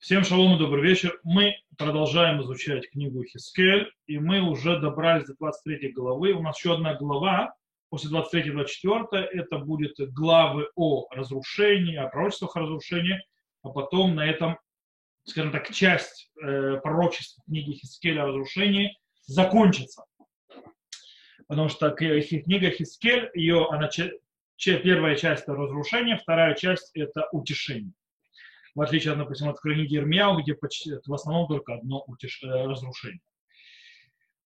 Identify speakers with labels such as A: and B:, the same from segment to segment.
A: Всем шалом и добрый вечер. Мы продолжаем изучать книгу Хискель, и мы уже добрались до 23 главы. У нас еще одна глава, после 23-24, это будет главы о разрушении, о пророчествах о разрушении, а потом на этом, скажем так, часть э, пророчества книги Хискеля о разрушении закончится. Потому что книга Хискель, ее, она, первая часть это разрушение, вторая часть это утешение в отличие, допустим, от книги Ирмияу, где почти, в основном только одно утеш... Э, разрушение.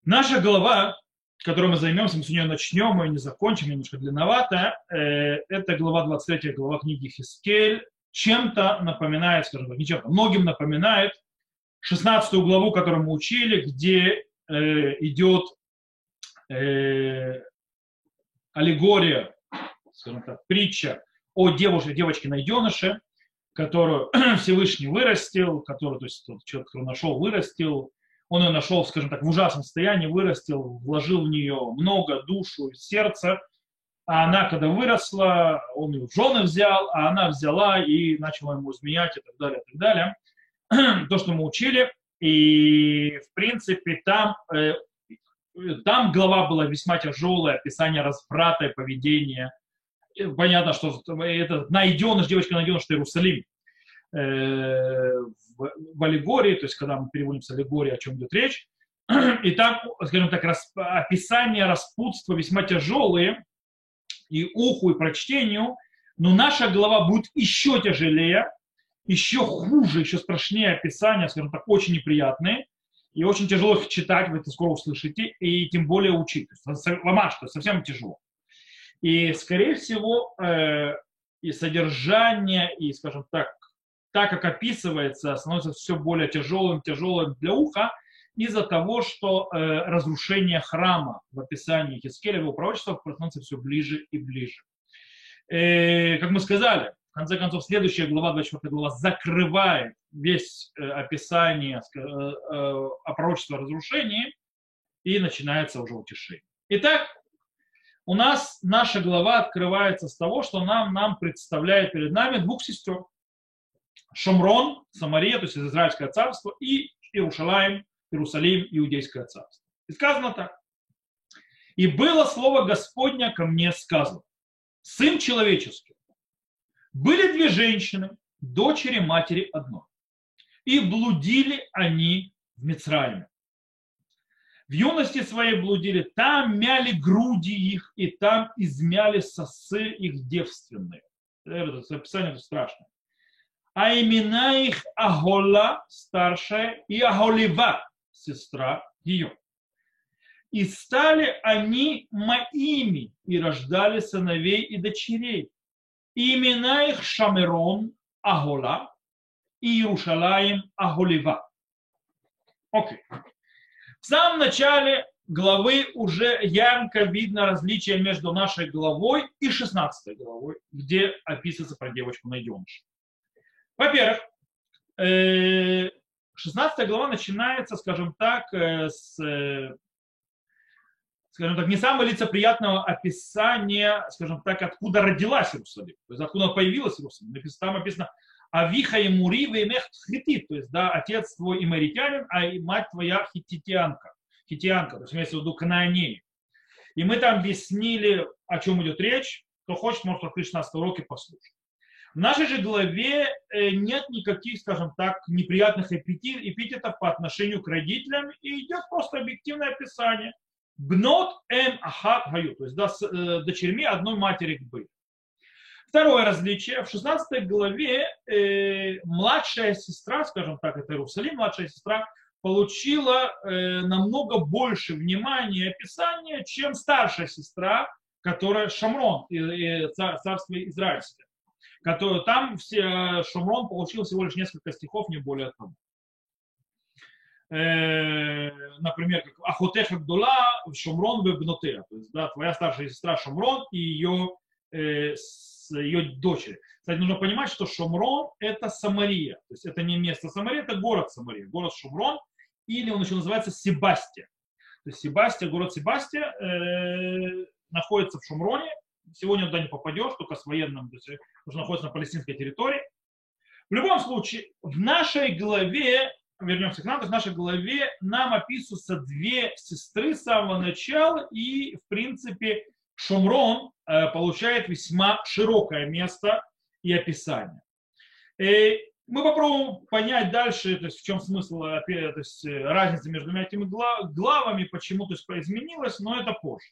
A: Наша глава, которой мы займемся, мы с нее начнем и не закончим, немножко длинновато, э, это глава 23, глава книги Хискель, чем-то напоминает, скажем так, не чем-то, многим напоминает 16 главу, которую мы учили, где э, идет э, аллегория, скажем так, притча о девушке, девочке-найденыше, которую Всевышний вырастил, которую, то есть тот человек, который нашел, вырастил, он ее нашел, скажем так, в ужасном состоянии, вырастил, вложил в нее много душу и сердца, а она, когда выросла, он ее в жены взял, а она взяла и начала ему изменять и так далее, и так далее. То, что мы учили, и, в принципе, там, э, там глава была весьма тяжелая, описание разврата и поведения понятно, что это найденыш, девочка найденыш, что Иерусалим э, в, в аллегории, то есть когда мы переводим с аллегории, о чем идет речь, и там, скажем так, рас, описание распутства весьма тяжелые и уху, и прочтению, но наша глава будет еще тяжелее, еще хуже, еще страшнее описания, скажем так, очень неприятные, и очень тяжело их читать, вы это скоро услышите, и тем более учить. То есть, ломать, что совсем тяжело. И, скорее всего, э, и содержание, и, скажем так, так как описывается, становится все более тяжелым, тяжелым для уха, из-за того, что э, разрушение храма в описании Хискеля, его пророчества, становится все ближе и ближе. Э, как мы сказали, в конце концов, следующая глава, 24 глава, закрывает весь э, описание э, э, о пророчестве разрушении, и начинается уже утешение. Итак, у нас наша глава открывается с того, что нам, нам представляет перед нами двух сестер. Шамрон, Самария, то есть Израильское царство, и Иерушалаем, Иерусалим, Иудейское царство. И сказано так. И было слово Господня ко мне сказано. Сын человеческий. Были две женщины, дочери матери одной. И блудили они в Мицраиме в юности своей блудили, там мяли груди их, и там измяли сосы их девственные. Это описание это страшно. А имена их Агола, старшая, и Аголева, сестра ее. И стали они моими, и рождали сыновей и дочерей. И имена их Шамерон, Агола, и Иерушалаем, Аголева. Окей. Okay. В самом начале главы уже ярко видно различие между нашей главой и 16 главой, где описывается про девочку найденыша. Во-первых, 16 э, глава начинается, скажем так, э, с скажем так, не самого лицеприятного описания, скажем так, откуда родилась Иерусалим, то есть откуда появилась Иерусалим. Там написано Авиха и Мури веймех хитит, то есть, да, отец твой имаритянин, а мать твоя хититянка, хитианка, то есть имеется в виду кананеи. И мы там объяснили, о чем идет речь. Кто хочет, может открыть 16 уроки послушать. В нашей же главе э, нет никаких, скажем так, неприятных эпитетов по отношению к родителям, и идет просто объективное описание. Бнот эм ахат гаю, то есть да, с э, дочерьми одной матери были. Второе различие. В 16 главе э, младшая сестра, скажем так, это Иерусалим, младшая сестра, получила э, намного больше внимания и описания, чем старшая сестра, которая Шамрон, и, и царство израильское. Который, там все, Шамрон получил всего лишь несколько стихов, не более того. Э, например, как Ахотеха Гдула, Шамрон Бебнотея. То есть, да, твоя старшая сестра Шамрон и ее э, ее дочери. Кстати, нужно понимать, что Шумрон – это Самария. То есть это не место Самария, это город Самария. Город Шумрон, или он еще называется Себастия. То есть Себастия, город Себастия э, находится в Шумроне. Сегодня туда не попадешь, только с военным, то есть, потому что находится на палестинской территории. В любом случае, в нашей главе, вернемся к нам, то есть в нашей главе нам описываются две сестры с самого начала, и, в принципе, Шумрон э, получает весьма широкое место и описание. И э, мы попробуем понять дальше, то есть в чем смысл э, то есть, разницы между этими главами, почему то есть, изменилось, но это позже.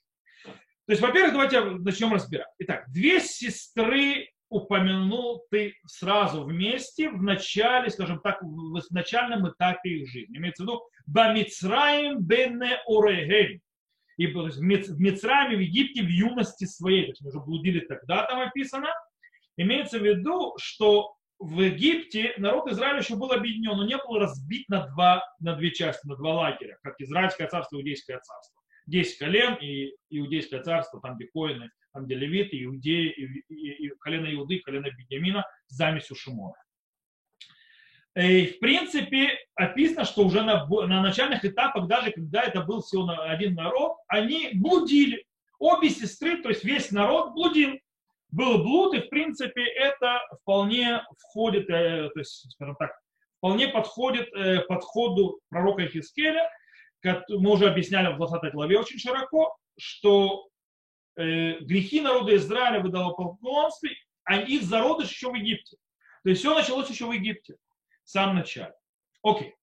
A: То есть, во-первых, давайте начнем разбирать. Итак, две сестры упомянул ты сразу вместе в начале, скажем так, в начальном этапе их жизни. Имеется в виду Бамицраим бене орегель. И в Мицраиме, в Египте, в юности своей, то есть мы уже блудили тогда, там описано. Имеется в виду, что в Египте народ Израиля еще был объединен, но не был разбит на, два, на две части, на два лагеря, как Израильское царство и Иудейское царство. Десять колен и Иудейское царство, там где коины, там где левиты, иудеи, и, и, и колено Иуды, колено Беньямина замесью Шимона. И, в принципе, описано, что уже на, на начальных этапах, даже когда это был всего один народ, они блудили. Обе сестры, то есть весь народ блудил. Был блуд, и, в принципе, это вполне входит, э, то есть, скажем так, вполне подходит э, подходу пророка Хискеля, мы уже объясняли в 20 главе очень широко, что э, грехи народа Израиля в идолопоклонстве, а их зародыш еще в Египте. То есть все началось еще в Египте, самом начале. Окей.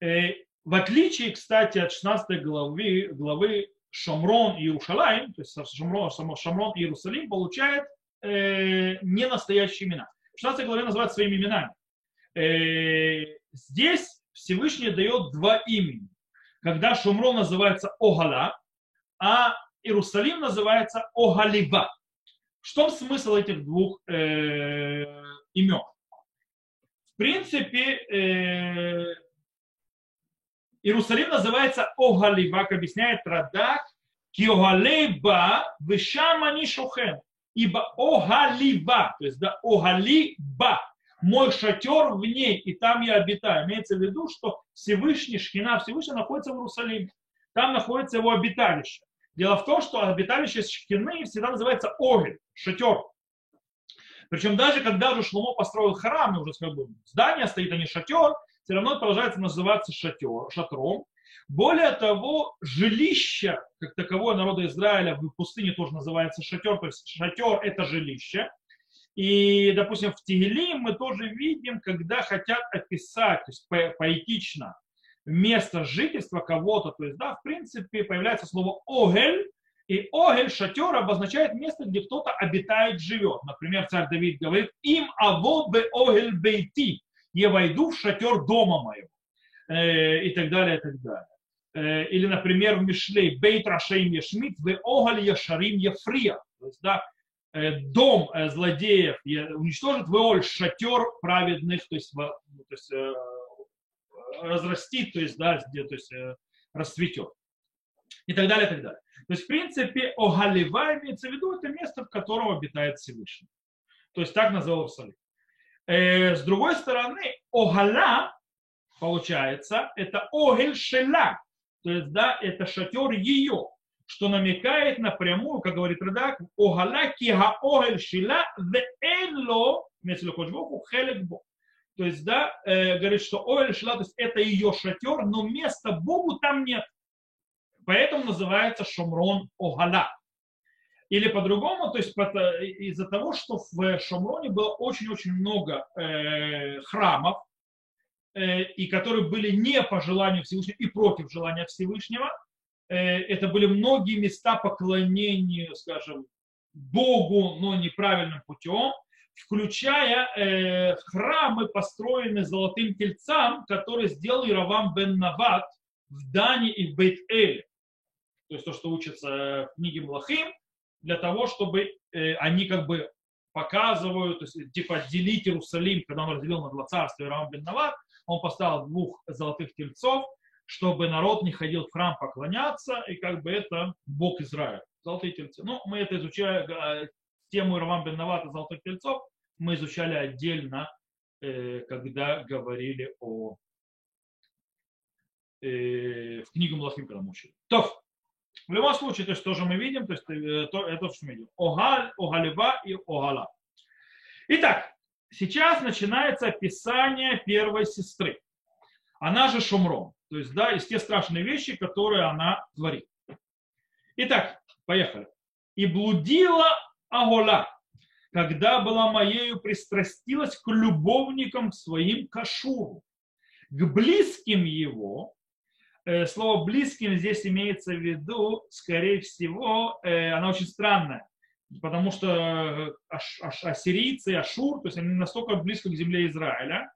A: Э, в отличие, кстати, от 16 главы, главы Шамрон и Иерушалаем, то есть Шамрон, Шамрон и Иерусалим получает э, не настоящие имена. В 16 главе называют своими именами. Э, здесь Всевышний дает два имени. Когда Шумрон называется Огала, а Иерусалим называется Огалива. Что смысл этих двух э, имен? Принципе, э, Иерусалим называется Огалива, как объясняет Радак, Киогалейба Вишамани Шухен. Ибо Огалива, то есть да, Огалиба, мой шатер в ней, и там я обитаю. Имеется в виду, что Всевышний, Шхина Всевышний находится в Иерусалиме. Там находится его обиталище. Дело в том, что обиталище Шхины всегда называется Огель, шатер. Причем даже когда уже Шломо построил храм, и уже как бы здание стоит, а не шатер, все равно продолжается называться шатер, шатром. Более того, жилище, как таковое народа Израиля в пустыне тоже называется шатер, то есть шатер это жилище. И, допустим, в Тигелим мы тоже видим, когда хотят описать, то есть по поэтично, место жительства кого-то, то есть, да, в принципе, появляется слово «огель», и «огель» шатер обозначает место, где кто-то обитает, живет. Например, царь Давид говорит «им аво бе огель бейти», «я войду в шатер дома моего», э, и так далее, и так далее. Э, или, например, в Мишлей «бейт рашаим яшмит, ве огель яшарим яфрия», то есть, да, Э, дом злодеев уничтожит, Веоль шатер праведных, то есть, то есть разрастит, то есть, да, где, то есть расцветет. И так далее, и так далее. То есть, в принципе, Огалева имеется в виду, это место, в котором обитает Всевышний. То есть, так называл Иерусалим. С другой стороны, Огала, получается, это Огель Шела. То есть, да, это шатер ее что намекает напрямую, как говорит Радак, «Огалаки хаогель шила веэлло, хелек То есть, да, э, говорит, что огель шила, то есть это ее шатер, но места Богу там нет. Поэтому называется Шомрон Огала. Или по-другому, то есть из-за того, что в Шомроне было очень-очень много э, храмов, э, и которые были не по желанию Всевышнего и против желания Всевышнего, Э, это были многие места поклонения, скажем, Богу, но неправильным путем, включая э, храмы, построенные золотым тельцам, которые сделал Иравам бен Нават в Дане и в Бейт-Эле. То есть то, что учится в книге Млахим, для того, чтобы э, они как бы показывают, то есть типа отделить Иерусалим, когда он разделил на два царства Иравам бен Нават, он поставил двух золотых тельцов, чтобы народ не ходил в храм поклоняться, и как бы это Бог Израиля, золотые тельцы. Ну, мы это изучали, э, тему Равам бен Навата золотых тельцов, мы изучали отдельно, э, когда говорили о э, в книгу Млахим, когда мы учили. В любом случае, то есть тоже мы видим, то есть то, это что мы видим. Огаль, Огалева и Огала. Итак, сейчас начинается описание первой сестры. Она же Шумрон. То есть, да, из те страшные вещи, которые она творит. Итак, поехали. И блудила Агола, когда была моею пристрастилась к любовникам своим кашуру, к близким его. Э, слово близким здесь имеется в виду, скорее всего, э, она очень странная потому что э, ассирийцы, Ашур, то есть они настолько близко к земле Израиля,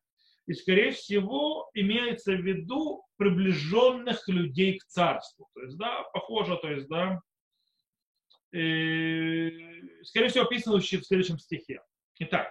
A: и, скорее всего, имеется в виду приближенных людей к царству. То есть, да, похоже, то есть, да, э, скорее всего, описано в следующем стихе. Итак,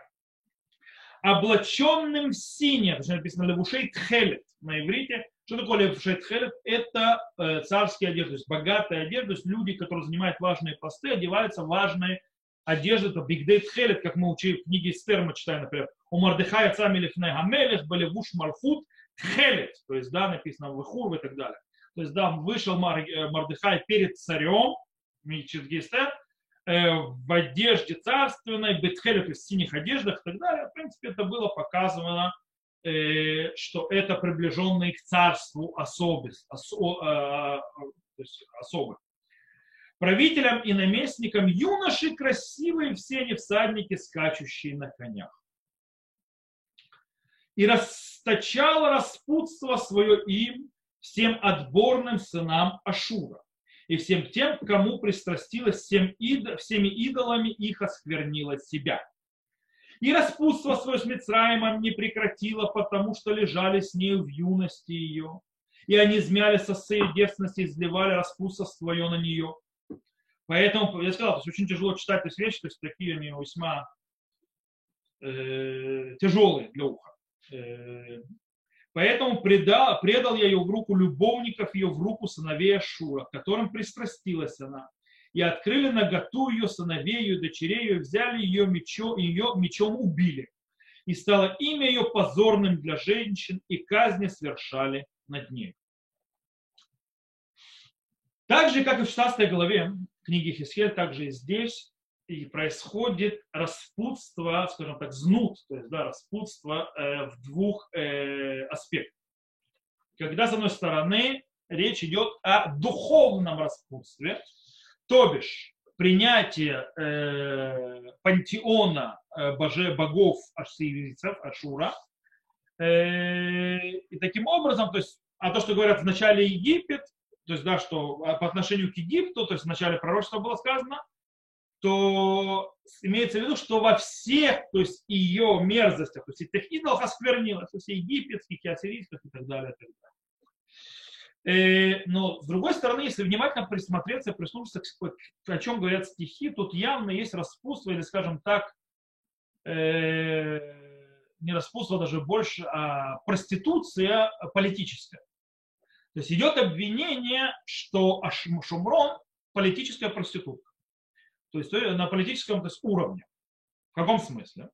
A: облаченным в сине, точнее написано левушей тхелет на иврите. Что такое левушей тхелет? Это э, царские одежды, то есть богатая одежда, то есть люди, которые занимают важные посты, одеваются в важные одежды, это бигдей тхелет, как мы учили в книге Эстер, мы читаем, например, у Мардыхая цамилев Гамелех, Балевуш Мархут, тхелет, то есть, да, написано в Ихур и так далее. То есть, да, вышел э, Мардыхай перед царем, Эстер, Э, в одежде царственной, бетхелев из синих одеждах и так далее. В принципе, это было показано, э, что это приближенные к царству особы, осо, э. Правителям и наместникам юноши красивые все они всадники, скачущие на конях. И расточало распутство свое им всем отборным сынам Ашура и всем тем, кому пристрастилась всем идо, всеми идолами их осквернила себя. И распутство свое с Мицраимом не прекратило, потому что лежали с нею в юности ее. И они измяли сосы и девственности, изливали распутство свое на нее. Поэтому, я сказал, то есть очень тяжело читать эти вещи, то есть такие они весьма э, тяжелые для уха. Э, Поэтому предал, предал я ее в руку любовников, ее в руку сыновей Ашура, которым пристрастилась она. И открыли наготу ее сыновей, ее дочерей, и взяли ее мечом, ее мечом убили. И стало имя ее позорным для женщин, и казни совершали над ней. Так же, как и в 16 главе книги Хисхель, также и здесь и происходит распутство, скажем так, знут, то есть да, распутство э, в двух э, аспектах. Когда, с одной стороны, речь идет о духовном распутстве, то бишь принятие э, пантеона э, боже, богов ассирийцев, Ашура, э, и таким образом, то есть, а то, что говорят в начале Египет, то есть, да, что а, по отношению к Египту, то есть в начале пророчества было сказано, то имеется в виду, что во всех, то есть ее мерзостях, то есть этих идолов осквернилось, то есть египетских, и ассирийских и так далее. И так далее. Э, но с другой стороны, если внимательно присмотреться, прислушаться, о чем говорят стихи, тут явно есть распутство, или, скажем так, э, не распутство даже больше, а проституция политическая. То есть идет обвинение, что Шумрон политическая проститутка. То есть на политическом то есть, уровне. В каком смысле?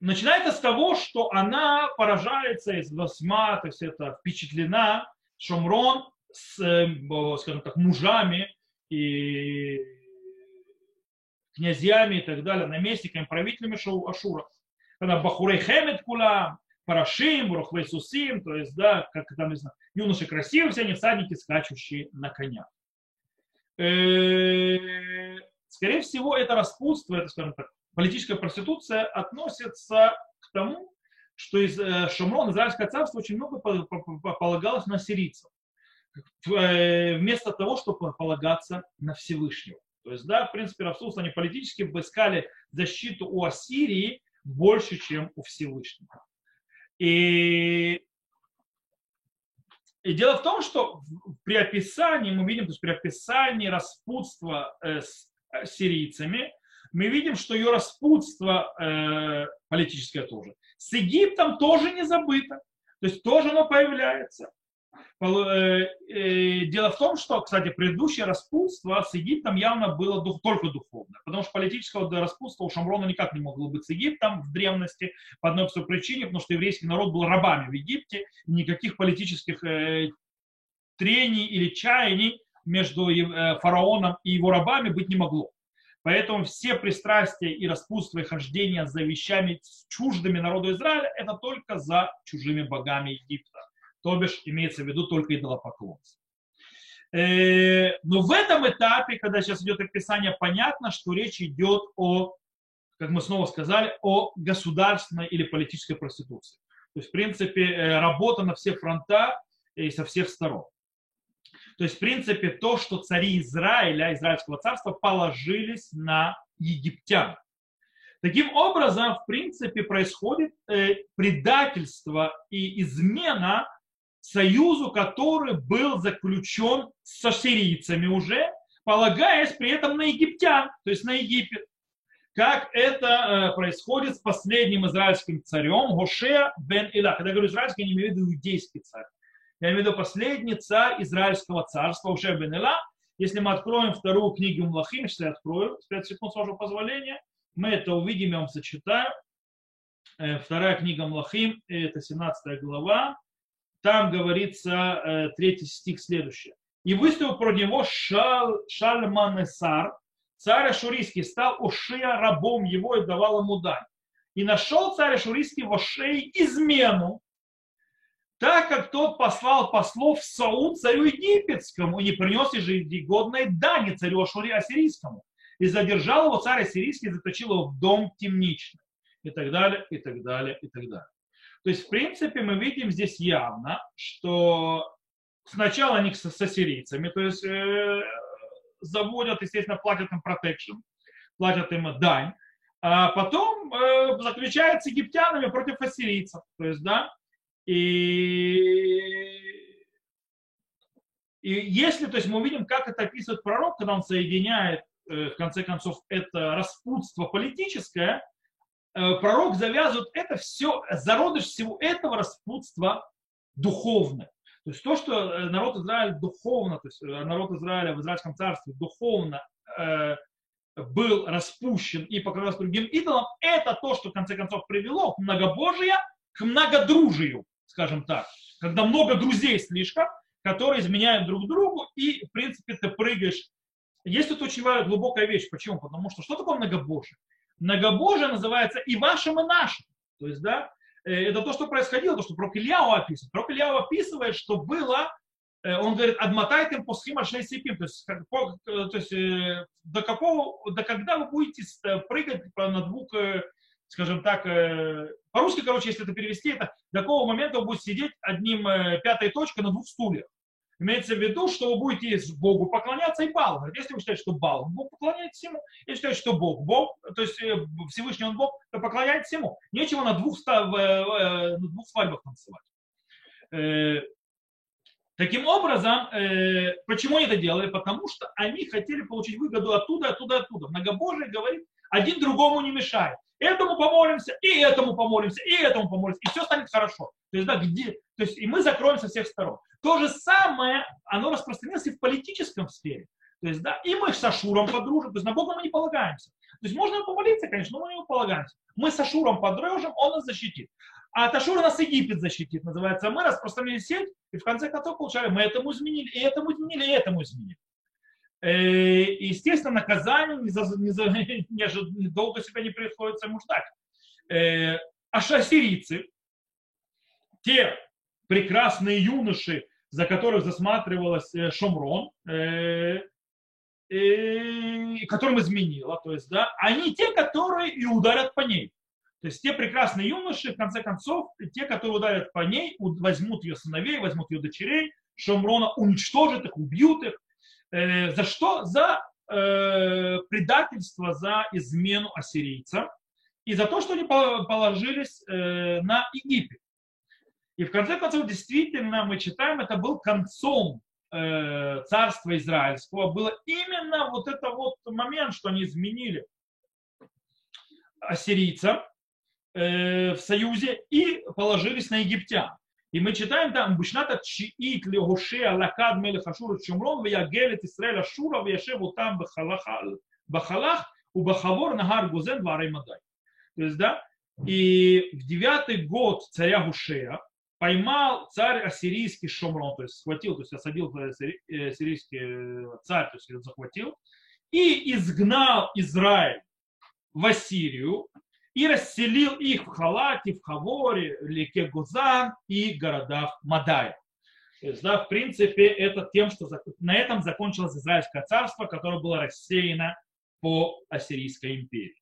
A: Начинается с того, что она поражается из восьма, то есть это впечатлена Шумрон с, э, скажем так, мужами и князьями и так далее, наместниками, правителями Ашура. Когда Бахурей Хемет Кула, Парашим, Рухвей Сусим, то есть, да, как там, не знаю, юноши красивые, все они всадники, скачущие на конях. Э, скорее всего, это распутство, это, скажем так, политическая проституция относится к тому, что из э, Шамрон, Израильское царство, очень много полагалось на сирийцев, э, вместо того, чтобы полагаться на Всевышнего. То есть, да, в принципе, распутство они политически бы искали защиту у Ассирии больше, чем у Всевышнего. И и дело в том, что при описании, мы видим, то есть при описании распутства э, с э, сирийцами, мы видим, что ее распутство э, политическое тоже. С Египтом тоже не забыто. То есть тоже оно появляется. Э, э, дело в том, что, кстати, предыдущее распутство с Египтом явно было дух, только духовное, потому что политического распутства у Шамрона никак не могло быть с Египтом в древности по одной причине, потому что еврейский народ был рабами в Египте, и никаких политических э, трений или чаяний между э, фараоном и его рабами быть не могло. Поэтому все пристрастия и распутства и хождения за вещами чуждыми народу Израиля, это только за чужими богами Египта. То бишь, имеется в виду только идолопоклонство. Э, но в этом этапе, когда сейчас идет описание, понятно, что речь идет о, как мы снова сказали, о государственной или политической проституции. То есть, в принципе, э, работа на всех фронтах и со всех сторон. То есть, в принципе, то, что цари Израиля, Израильского царства, положились на египтян. Таким образом, в принципе, происходит э, предательство и измена союзу, который был заключен со сирийцами уже, полагаясь при этом на египтян, то есть на Египет. Как это э, происходит с последним израильским царем Гоше бен Иля. Когда я говорю израильский, я не имею в виду иудейский царь. Я имею в виду последний царь Израильского царства, Ушер бен Эла. Если мы откроем вторую книгу Млахим, если я открою, 5 секунд с вашего позволения, мы это увидим, я вам зачитаю. Э, вторая книга Млахим, это 17 глава. Там говорится, э, третий стих следующий. «И выставил про него Шал, Шальманесар, царь Ашурийский, стал Ушия рабом его и давал ему дань. И нашел царь Ашурийский в Ошее измену, так как тот послал послов в Саул царю египетскому и не принес ежегодной дани царю Ашури ассирийскому. И задержал его царь ассирийский, заточил его в дом темничный. И так далее, и так далее, и так далее. То есть, в принципе, мы видим здесь явно, что сначала они с ассирийцами, то есть э, заводят, естественно, платят им протекшн, платят им дань, а потом э, заключают с египтянами против ассирийцев. То есть, да, и, и если, то есть мы увидим, как это описывает пророк, когда он соединяет, э, в конце концов, это распутство политическое, э, пророк завязывает это все, зародыш всего этого распутства духовное. То есть то, что э, народ Израиля духовно, то есть народ Израиля в Израильском царстве духовно э, был распущен и покрывался другим идолам, это то, что в конце концов привело к многобожию, к многодружию скажем так, когда много друзей слишком, которые изменяют друг другу, и, в принципе, ты прыгаешь. Есть тут очень глубокая вещь. Почему? Потому что что такое многобожие? Многобожие называется и вашим, и нашим. То есть, да, э, это то, что происходило, то, что Пророк Ильяу описывает. Пророк Ильяу описывает, что было, э, он говорит, адматайте по схема сипим, то есть, как, по, э, то есть до какого, до когда вы будете прыгать на двух скажем так, по-русски, короче, если это перевести, это до какого момента вы будете сидеть одним э, пятой точкой на двух стульях. Имеется в виду, что вы будете Богу поклоняться и Балу. Если вы считаете, что Бал, Бог поклоняется ему. Если считаете, что Бог, Бог, то есть э, Всевышний он Бог, то поклоняется ему. Нечего на двух, на двух свадьбах танцевать. Таким образом, почему они это делали? Потому что они хотели получить выгоду оттуда, оттуда, оттуда. Многобожие говорит, один другому не мешает этому помолимся, и этому помолимся, и этому помолимся, и все станет хорошо. То есть, да, где, то есть и мы закроемся со всех сторон. То же самое, оно распространилось и в политическом сфере. То есть, да, и мы с Ашуром подружим, то есть на Бога мы не полагаемся. То есть можно помолиться, конечно, но мы не полагаемся. Мы с Ашуром подружим, он нас защитит. А от нас Египет защитит, называется. Мы распространили сеть, и в конце концов получали, мы этому изменили, и этому изменили, и этому изменили. Э, естественно, наказание не, за, не, за, не, не долго себя не приходится ему ждать. Э, а шассирийцы, те прекрасные юноши, за которых засматривалась э, Шомрон, которым изменила, то есть, да, они те, которые и ударят по ней. То есть те прекрасные юноши, в конце концов, те, которые ударят по ней, возьмут ее сыновей, возьмут ее дочерей, Шомрона уничтожат их, убьют их, Э, за что? За э, предательство, за измену ассирийцам и за то, что они положились э, на Египет. И в конце концов, действительно, мы читаем, это был концом э, царства израильского. Было именно вот это вот момент, что они изменили ассирийцам э, в союзе и положились на египтян. И мы читаем там, Бушната Чиит Легошея Лакад Мелех Ашура Чумрон, Ваягелет Исраэль Ашура, Ваяшеву там Бахалах, у Бахавор Нагар Гузен Варай Мадай. То есть, да, и в девятый год царя Гушея поймал царь ассирийский Шомрон, то есть схватил, то есть осадил э, ассирийский царь, то есть захватил, и изгнал Израиль в Ассирию, и расселил их в Халате, в Хаворе, в Гузан и городах Мадая. То есть, да, в принципе, это тем, что на этом закончилось Израильское царство, которое было рассеяно по Ассирийской империи.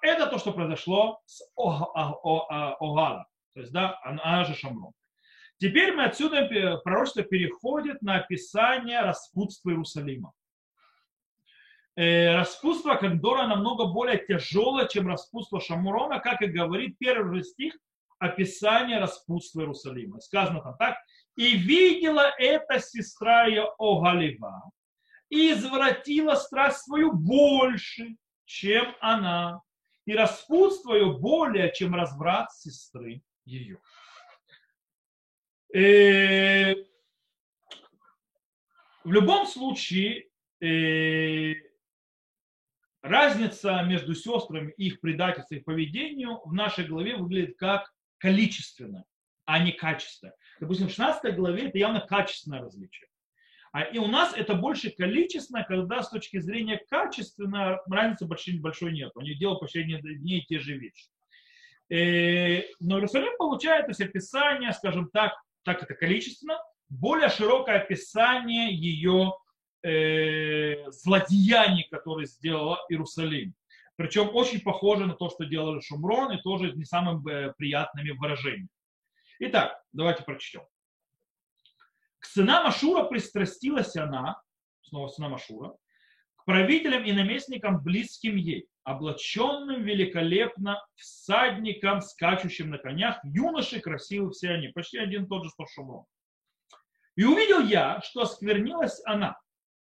A: Это то, что произошло с Огала, то есть, да, она же Шамрон. Теперь мы отсюда, пророчество переходит на описание распутства Иерусалима. Э, распутство Кагдора намного более тяжелое, чем распутство Шамурона, как и говорит первый стих описания распутства Иерусалима. Сказано там так. «И видела эта сестра ее Огалева, и извратила страсть свою больше, чем она, и распутство ее более, чем разврат сестры ее». Э, в любом случае, э, разница между сестрами, их предательством и поведению в нашей главе выглядит как количественно, а не качественно. Допустим, в 16 главе это явно качественное различие. А и у нас это больше количественное, когда с точки зрения качественной разницы большой, большой нет. Они делают почти одни и те же вещи. Э, но Иерусалим получает то есть, описание, скажем так, так это количественно, более широкое описание ее э, злодеяний, которые сделала Иерусалим. Причем очень похоже на то, что делали Шумрон, и тоже не самыми э, приятными выражениями. Итак, давайте прочтем. К сынам Ашура пристрастилась она, снова сынам Ашура, к правителям и наместникам, близким ей, облаченным великолепно, всадникам, скачущим на конях, юноши красивы все они, почти один тот же, что Шумрон. И увидел я, что осквернилась она,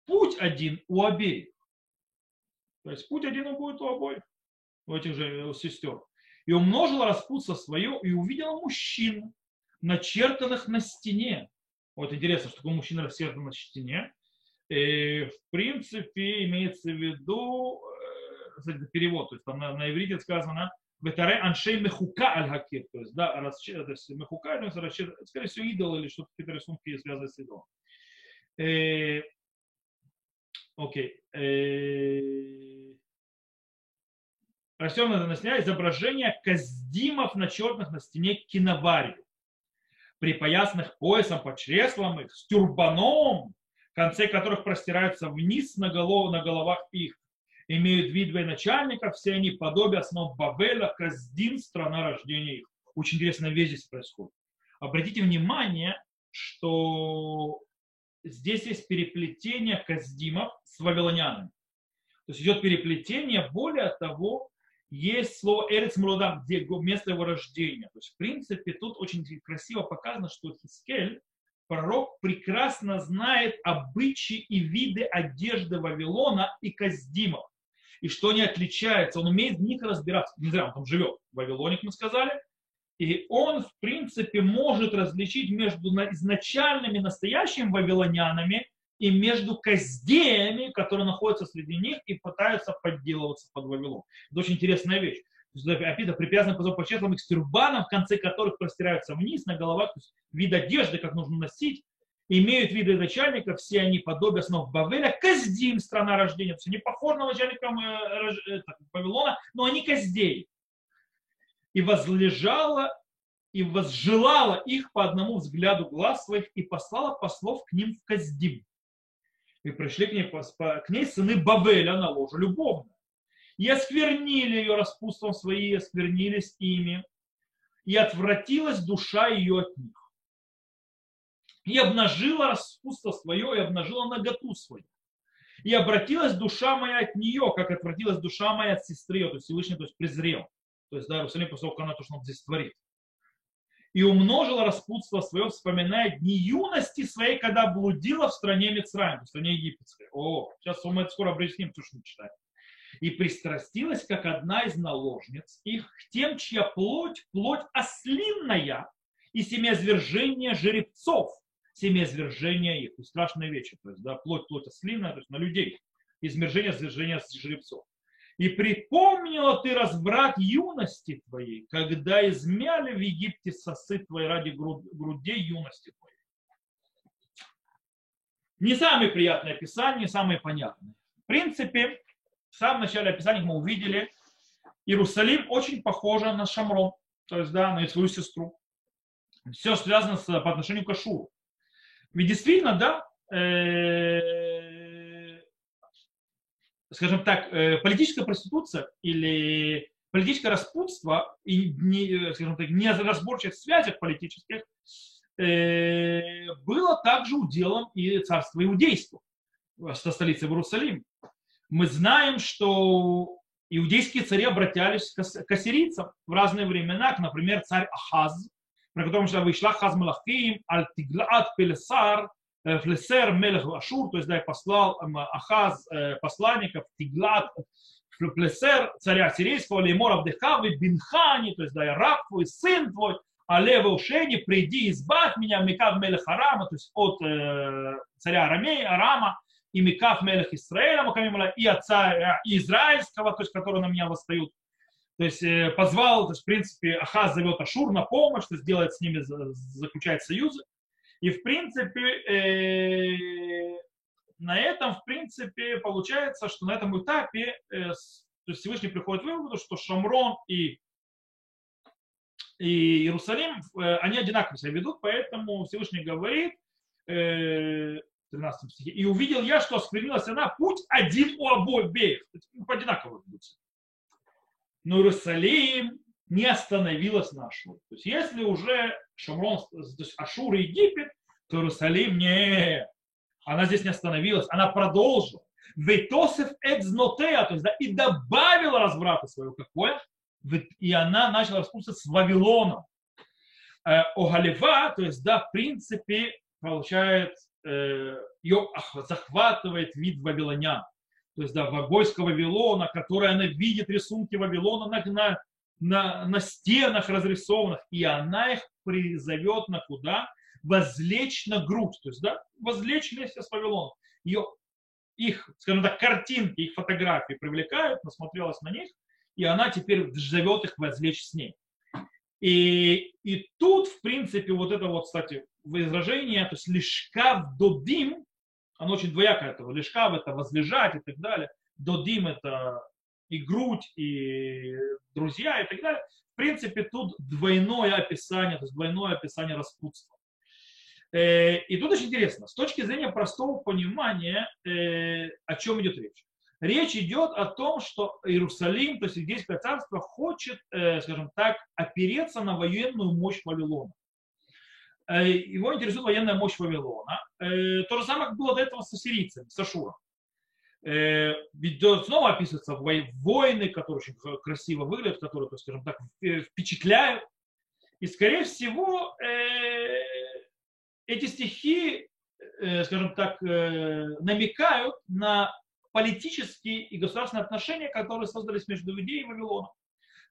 A: путь один у обеих. То есть путь один будет у обоих, у этих же сестер. И умножил распутство свое и увидел мужчин, начертанных на стене. Вот интересно, что такое мужчина начертан на стене. И, в принципе, имеется в виду кстати, перевод, то есть там на, на иврите сказано Ветаре аншей мехука аль хакир, то есть, да, расчет, то есть мехука, то есть, расчет, скорее всего, идол или что-то, какие-то рисунки связаны с идолом. Э, окей. Э, Растем на стене изображение каздимов на черных на стене киноварию, припоясанных поясом под чреслом их, с тюрбаном, конце которых простираются вниз на, голов, на головах их, имеют вид военачальников, все они подобие основ Бавеля, Каздин, страна рождения их. Очень интересная вещь здесь происходит. Обратите внимание, что здесь есть переплетение Каздимов с вавилонянами. То есть идет переплетение, более того, есть слово Эрец Муродам, где место его рождения. То есть, в принципе, тут очень красиво показано, что Хискель, пророк, прекрасно знает обычаи и виды одежды Вавилона и Каздимов и что они отличаются. Он умеет в них разбираться. Не зря он там живет в Вавилоне, мы сказали. И он, в принципе, может различить между изначальными настоящими вавилонянами и между каздеями, которые находятся среди них и пытаются подделываться под Вавилон. Это очень интересная вещь. Описано припязано позов по числам их в конце которых простираются вниз на головах, то есть вид одежды, как нужно носить, имеют виды начальников, все они подобие снов Бавеля, Каздим, страна рождения, все не похожи на начальникам э, Вавилона, но они Каздей. И возлежала, и возжелала их по одному взгляду глаз своих, и послала послов к ним в Каздим. И пришли к ней, к ней сыны Бавеля на ложе любовно. И осквернили ее распутством свои, и осквернились ими. И отвратилась душа ее от них и обнажила распутство свое, и обнажила наготу свою. И обратилась душа моя от нее, как отвратилась душа моя от сестры то есть Всевышний, то есть презрел. То есть, да, Иерусалим, после того, как она то, что он здесь творит. И умножила распутство свое, вспоминая дни юности своей, когда блудила в стране Мицраем, в стране египетской. О, сейчас мы это скоро объясним, то, что мы читаем. И пристрастилась, как одна из наложниц, их к тем, чья плоть, плоть ослинная, и семязвержение жеребцов, семяизвержения их, и страшные вещи, то есть, да, плоть, плоть ослиная, то есть на людей, измержение, свержение жеребцов. И припомнила ты разврат юности твоей, когда измяли в Египте сосы твои ради грудей юности твоей. Не самые приятные описания, самые понятные. В принципе, в самом начале описания мы увидели, Иерусалим очень похожа на Шамрон, то есть, да, на свою сестру. Все связано с, по отношению к Ашуру. Ведь действительно, да, э, скажем так, э, политическая проституция или политическое распутство и не, скажем так, неразборчивых связях политических э, было также уделом и царства иудейства со столицы в Иерусалим. Мы знаем, что иудейские цари обратялись к ассирийцам в разные времена, например, царь Ахаз, про которого мы вышла Хаз Малахим, Аль-Тиглаат Пелесар, Флесер Мелех Ашур, то есть да, послал Ахаз посланников, Тиглат Плесер, царя сирийского, Леймор Абдехавы, Бинхани, то есть да, раб твой, сын твой, Алеве Ушени, приди, избавь меня, Микав Мелех Арама, то есть от э, царя Арамея, Арама, и Микав Мелех Исраэля, и отца э, израильского, то есть который на меня восстают. То есть э, позвал, то есть, в принципе, Ахаз зовет Ашур на помощь, то есть делает с ними, заключает союзы. И, в принципе, э, на этом, в принципе, получается, что на этом этапе э, то есть Всевышний приходит к выводу, что Шамрон и, и Иерусалим, э, они одинаково себя ведут, поэтому Всевышний говорит, э, 13 стихе, и увидел я, что осквернилась она, путь один у обоих, ну, одинаково ведут Но Иерусалим не остановилась на Ашуре. То есть если уже Шамрон, то есть Ашур и Египет, то Иерусалим не, она здесь не остановилась, она продолжила. Ветосев эдзнотея, то есть, да, и добавила разврата своего. Какое? И она начала распутаться с Вавилоном. Э, Огалева, то есть, да, в принципе, получает, э, ее захватывает вид вавилонян. То есть, да, войско Вавилона, которое она видит рисунки Вавилона на, на, на, на стенах разрисованных, и она их призовет на куда? возлечь на грудь, то есть, да, возлечь вместе с Вавилоном. Ее, их, скажем так, картинки, их фотографии привлекают, насмотрелась на них, и она теперь зовет их возлечь с ней. И, и тут, в принципе, вот это вот, кстати, выражение, то есть лишкав додим, оно очень двоякое, это лишкав это возлежать и так далее, додим это и грудь, и друзья и так далее. В принципе, тут двойное описание, то есть двойное описание распутства. Э, и тут очень интересно, с точки зрения простого понимания, э, о чем идет речь. Речь идет о том, что Иерусалим, то есть Иудейское царство, хочет, э, скажем так, опереться на военную мощь Вавилона. Его интересует военная мощь Вавилона. То же самое, как было до этого с ассирийцами, с Ашуром. Ведь снова описываются войны, которые очень красиво выглядят, которые, скажем так, впечатляют. И, скорее всего, эти стихи, э, скажем так, э, намекают на политические и государственные отношения, которые создались между Иудеей и Вавилоном.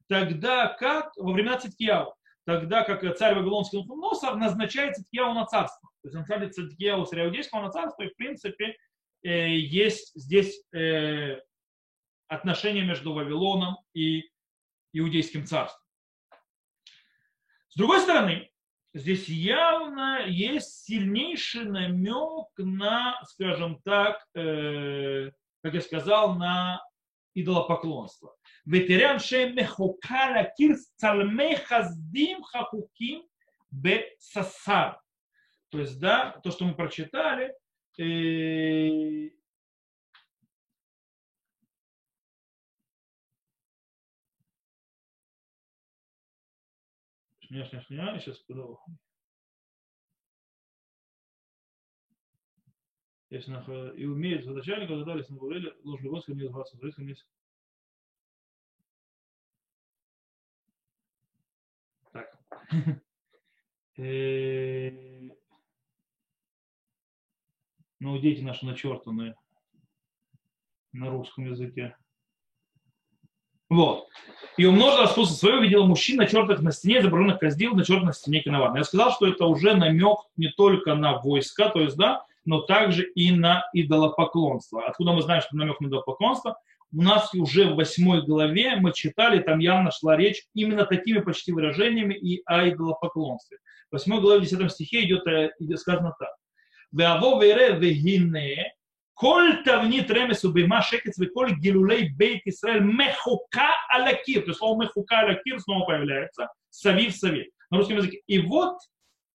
A: Тогда как, во времена Циткияу, тогда как царь Вавилонский Носор назначает Циткияу на царство. То есть он ставит Циткияу царя Иудейского на царство, и в принципе э, есть здесь отношения между Вавилоном и Иудейским царством. С другой стороны, здесь явно есть сильнейший намек на, скажем так, э, как я сказал, на идолопоклонство. Ветерян шемехокала кирс цалме хахуким бе сасар. То есть, да, то, что мы прочитали, э, Шня, шня, шня, сейчас подал. Если и умеет начальника, задались на говорили, ложь Господа не называться, зависит вместе. Так. Ну, дети наши начертанные на русском языке. Вот. И умножил распутство свое, видел мужчин, начертанных на стене, изображенных козлил, начертанных на стене киноварны. Я сказал, что это уже намек не только на войска, то есть, да, но также и на идолопоклонство. Откуда мы знаем, что намек на идолопоклонство? У нас уже в восьмой главе мы читали, там явно шла речь именно такими почти выражениями и о идолопоклонстве. В восьмой главе, в десятом стихе идет, э, идет сказано так. Коль тавнит ремесу бейма шекец коль гилулей бейт Исраэль мехука алякир. То есть слово мехука алякир снова появляется. Савив савив. На русском языке. И вот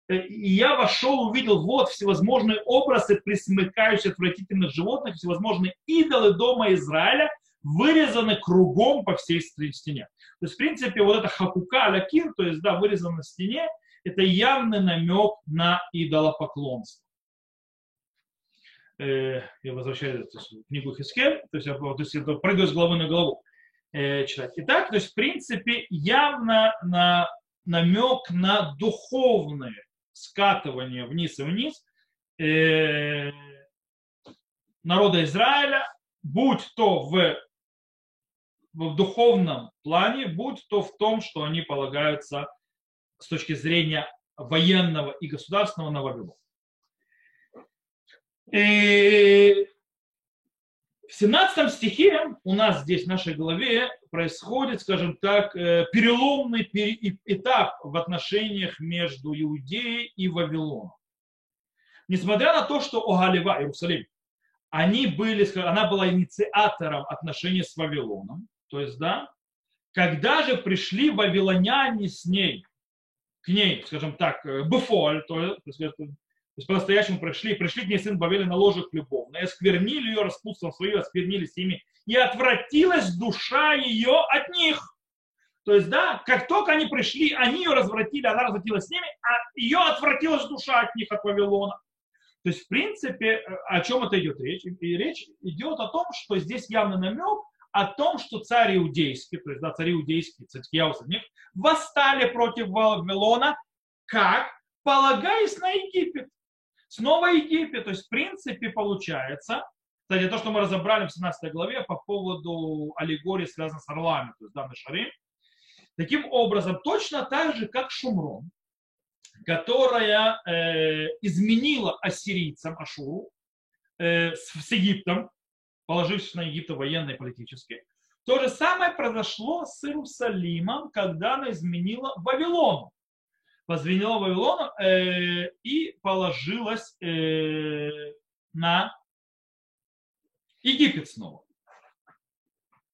A: я вошел, увидел вот всевозможные образы присмыкающих отвратительных животных, всевозможные идолы дома Израиля, вырезаны кругом по всей стене. То есть, в принципе, вот это хакука алякир, то есть, да, вырезано на стене, это явный намек на идолопоклонство. Э, я возвращаюсь в книгу Хискель, то есть, я, то есть это прыгаю с головы на голову э, читать. Итак, то есть, в принципе, явно на намек на духовное скатывание вниз и вниз э, народа Израиля, будь то в, в духовном плане, будь то в том, что они полагаются с точки зрения военного и государственного на Вавилон. И в 17 стихе у нас здесь в нашей голове происходит, скажем так, э, переломный этап в отношениях между Иудеей и Вавилоном. Несмотря на то, что Огалева, Иерусалим, они были, она была инициатором отношений с Вавилоном, то есть, да, когда же пришли вавилоняне с ней к ней, скажем так, э, бефоль, то, то есть по-настоящему пришли, пришли к ней сын Бавеля на ложах любовно, и осквернили ее распутством свое, осквернились ими, и отвратилась душа ее от них. То есть, да, как только они пришли, они ее развратили, она развратилась с ними, а ее отвратилась душа от них, от Вавилона. То есть, в принципе, э, о чем это идет речь? И речь идет о том, что здесь явный намек о том, что царь иудейский, то есть да, цари иудейские, Цадкияу них, восстали против Вавилона, как? Полагаясь на Египет. Снова Египет. То есть, в принципе, получается, кстати, то, что мы разобрали в 17 главе по поводу аллегории, связанной с орлами, то есть данный шарим, таким образом, точно так же, как Шумрон, которая э, изменила ассирийцам Ашуру э, с, с Египтом, положившись на Египет военно и политически. То же самое произошло с Иерусалимом, когда она изменила Вавилону. Возвинила Вавилону э, и положилась э, на Египет снова.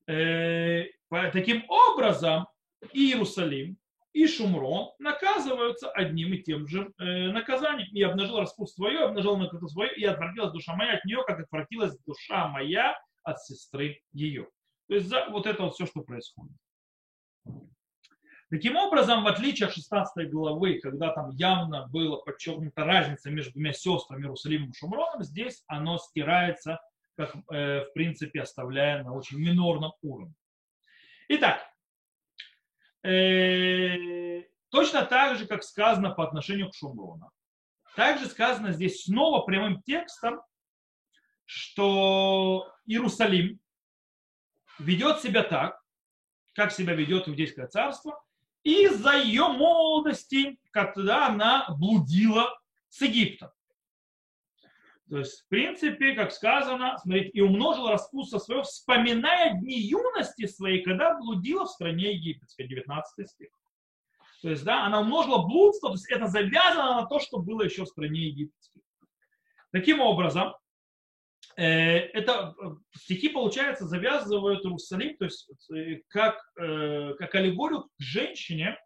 A: Э, таким образом, и Иерусалим, и Шумрон наказываются одним и тем же э, наказанием. И обнажил распут свое, обнажил накрыту свое, и отвратилась душа моя от нее, как отвратилась душа моя от сестры ее. То есть за вот это вот все, что происходит. Таким образом, в отличие от 16 главы, когда там явно была подчеркнута разница между двумя сестрами Иерусалимом и Шумроном, здесь оно стирается, как э, в принципе оставляя на очень минорном уровне. Итак, Э, точно так же, как сказано по отношению к Шумрону. Также сказано здесь снова прямым текстом, что Иерусалим ведет себя так, как себя ведет Иудейское царство, из-за ее молодости, когда она блудила с Египтом. То есть, в принципе, как сказано, смотрите, и умножил распутство свое, вспоминая дни юности своей, когда блудила в стране египетской, 19 стих. То есть, да, она умножила блудство, то есть это завязано на то, что было еще в стране египетской. Таким образом, это э, стихи, получается, завязывают Иерусалим, то есть э, как, э, как аллегорию к женщине,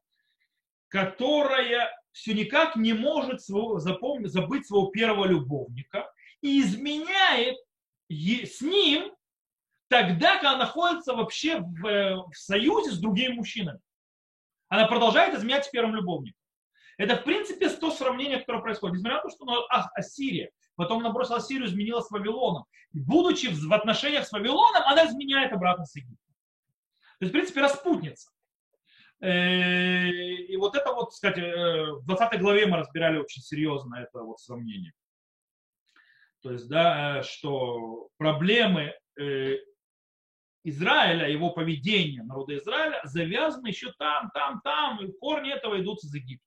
A: которая все никак не может своего, запомнить, забыть своего первого любовника и изменяет с ним тогда, когда находится вообще в, э, в союзе с другими мужчинами. Она продолжает изменять первым любовником. Это, в принципе, то сравнение, которое происходит. Несмотря на то, что ну, а, Ассирия, потом она бросила Ассирию, изменила с Вавилоном. Будучи в отношениях с Вавилоном, она изменяет обратно с Египтом. То есть, в принципе, распутница. Э, и вот это вот, кстати, э, в 20 главе мы разбирали очень серьезно это вот сравнение. То есть, да, э, что проблемы Израиля, его поведение народа Израиля завязаны еще там, там, там, и корни этого идут из Египта.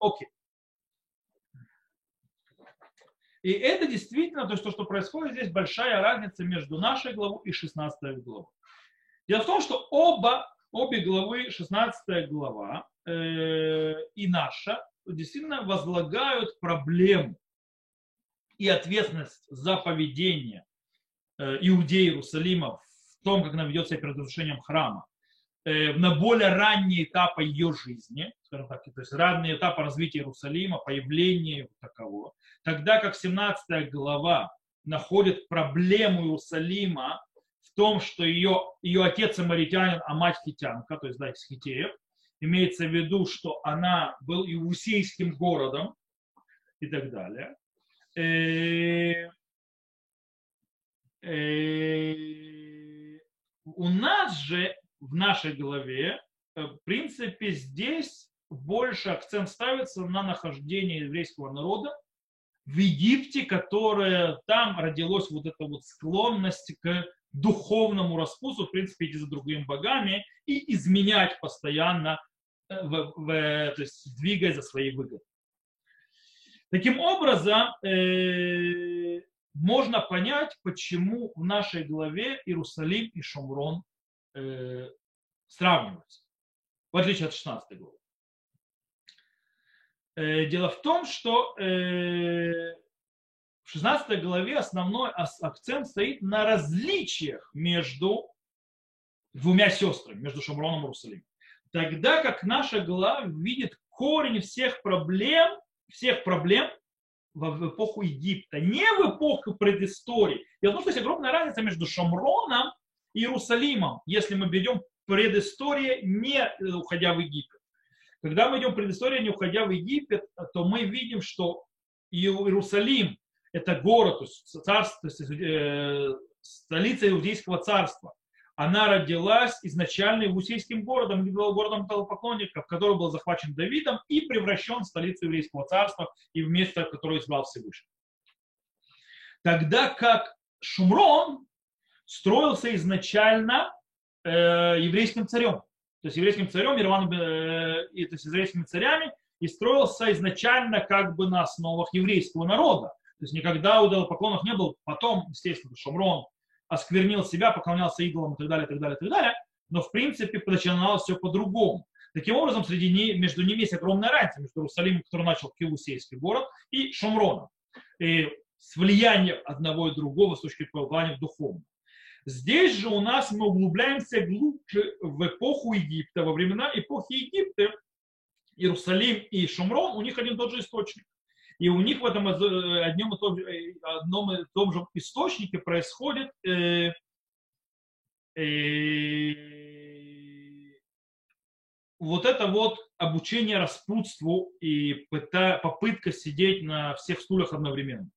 A: Окей. И это действительно, то что происходит здесь, большая разница между нашей главой и 16 главой. Дело в том, что оба, обе главы, 16 глава э, и наша, действительно возлагают проблему и ответственность за поведение э, иудеи Иерусалима в том, как она ведет себя перед разрушением храма, на более ранние этапы ее жизни, скажем так, то есть ранние этапы развития Иерусалима, появления его такового, тогда как 17 глава находит проблему Иерусалима в том, что ее, ее отец самаритянин, а мать хитянка, то есть да, из хитеев, имеется в виду, что она был иусейским городом и так далее. Э, э, у нас же в нашей голове, э, в принципе, здесь больше акцент ставится на нахождение еврейского народа в Египте, которое там родилась вот эта вот склонность к духовному распутству, в принципе, идти за другими богами и изменять постоянно, в, в, то есть двигаясь за свои выгоды. Таким образом, э, можно понять, почему в нашей главе Иерусалим и Шумрон э, сравниваются, в отличие от 16 главы. Э, дело в том, что э, в 16 главе основной акцент стоит на различиях между двумя сестрами, между Шамроном и Иерусалимом. Тогда как наша глава видит корень всех проблем всех проблем в эпоху Египта, не в эпоху предыстории. Дело в том, что есть огромная разница между Шамроном Иерусалимом, если мы берем предыстория, не э, уходя в Египет. Когда мы идем в предысторию, не уходя в Египет, то мы видим, что Иерусалим – это город, то есть царство, то есть, э, столица Иудейского царства она родилась изначально Иусейским городом, городом поклонников, который был захвачен Давидом и превращен в столицу еврейского царства и в место, которое избрал Всевышний. Тогда как Шумрон строился изначально э, еврейским царем, то есть еврейским царем, Ирван, э, то есть еврейскими царями, и строился изначально как бы на основах еврейского народа. То есть никогда у поклонов не был. Потом, естественно, Шумрон осквернил себя, поклонялся идолам и так далее, и так далее, и так далее. Но в принципе начиналось все по-другому. Таким образом, среди них, между ними есть огромная разница между Иерусалимом, который начал Киусейский город, и Шумроном. И с влиянием одного и другого с точки зрения духовного. Здесь же у нас мы углубляемся глубже в эпоху Египта. Во времена эпохи Египта Иерусалим и Шумрон, у них один и тот же источник. И у них в этом одном и том, одном и том же источнике происходит э, э, вот это вот обучение распутству и попытка сидеть на всех стульях одновременно.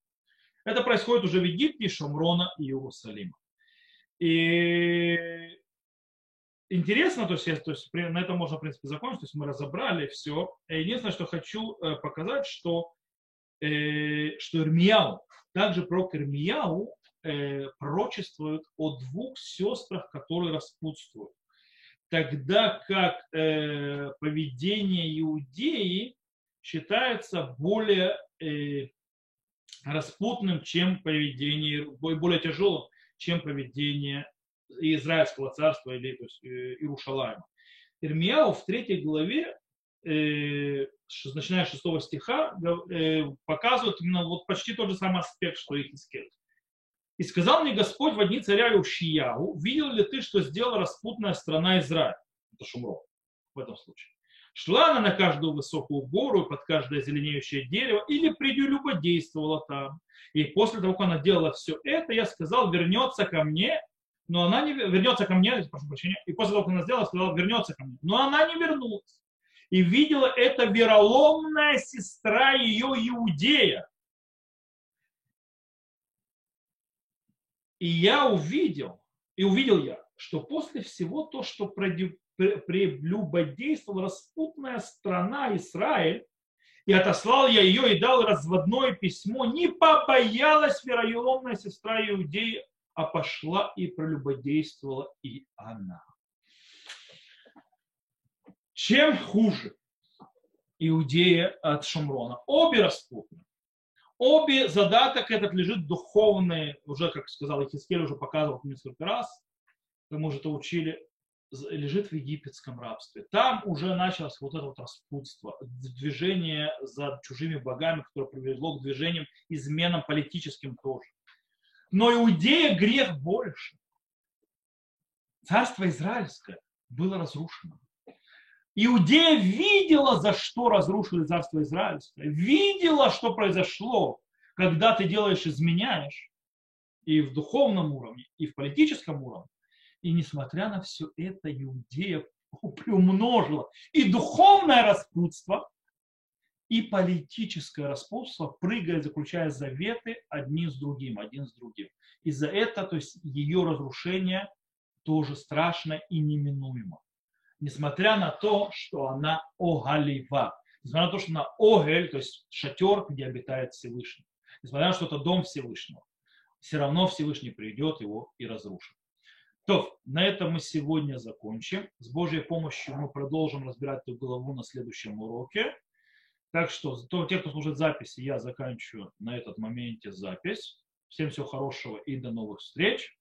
A: Это происходит уже в Египте, Шамрона и Иерусалима. И интересно, то есть, я, то есть на этом можно, в принципе, закончить, то есть мы разобрали все. Единственное, что хочу э, показать, что Э, что Ирмияу, также пророк Ирмияу э, пророчествует о двух сестрах, которые распутствуют. Тогда как э, поведение иудеи считается более распутным, чем поведение, более тяжелым, чем поведение Израильского царства или то есть, Иерушалайма. Ирмияу в третьей главе начиная с 6 стиха, э, показывают именно вот почти тот же самый аспект, что и Хискель. «И сказал мне Господь в одни царя Ушияу, видел ли ты, что сделала распутная страна Израиль?» Это Шумров в этом случае. Шла она на каждую высокую гору под каждое зеленеющее дерево или прелюбодействовала там. И после того, как она делала все это, я сказал, вернется ко мне, но она не вернется ко мне, прошу прощения, и после того, как она сделала, сказал, вернется ко мне. Но она не вернулась и видела это вероломная сестра ее Иудея. И я увидел, и увидел я, что после всего то, что прелюбодействовала распутная страна Израиль, и отослал я ее и дал разводное письмо, не побоялась вероломная сестра Иудея, а пошла и прелюбодействовала и она. Чем хуже Иудея от Шумрона? Обе распутны. Обе задаток этот лежит духовный, уже, как сказал Ихискель, уже показывал несколько раз, мы уже это учили, лежит в египетском рабстве. Там уже началось вот это вот распутство, движение за чужими богами, которое привело к движениям, изменам политическим тоже. Но иудея грех больше. Царство израильское было разрушено. Иудея видела, за что разрушили царство израильское, видела, что произошло, когда ты делаешь, изменяешь, и в духовном уровне, и в политическом уровне. И несмотря на все это, Иудея приумножила и духовное распутство, и политическое распутство, прыгая, заключая заветы одни с другим, один с другим. И за это, то есть ее разрушение тоже страшно и неминуемо. Несмотря на то, что она огалива. Несмотря на то, что она огель, то есть шатер, где обитает Всевышний. Несмотря на то, что это дом Всевышнего. Все равно Всевышний придет его и разрушит. То, на этом мы сегодня закончим. С Божьей помощью мы продолжим разбирать эту главу на следующем уроке. Так что, то, те, кто служит записи, я заканчиваю на этот моменте запись. Всем всего хорошего и до новых встреч.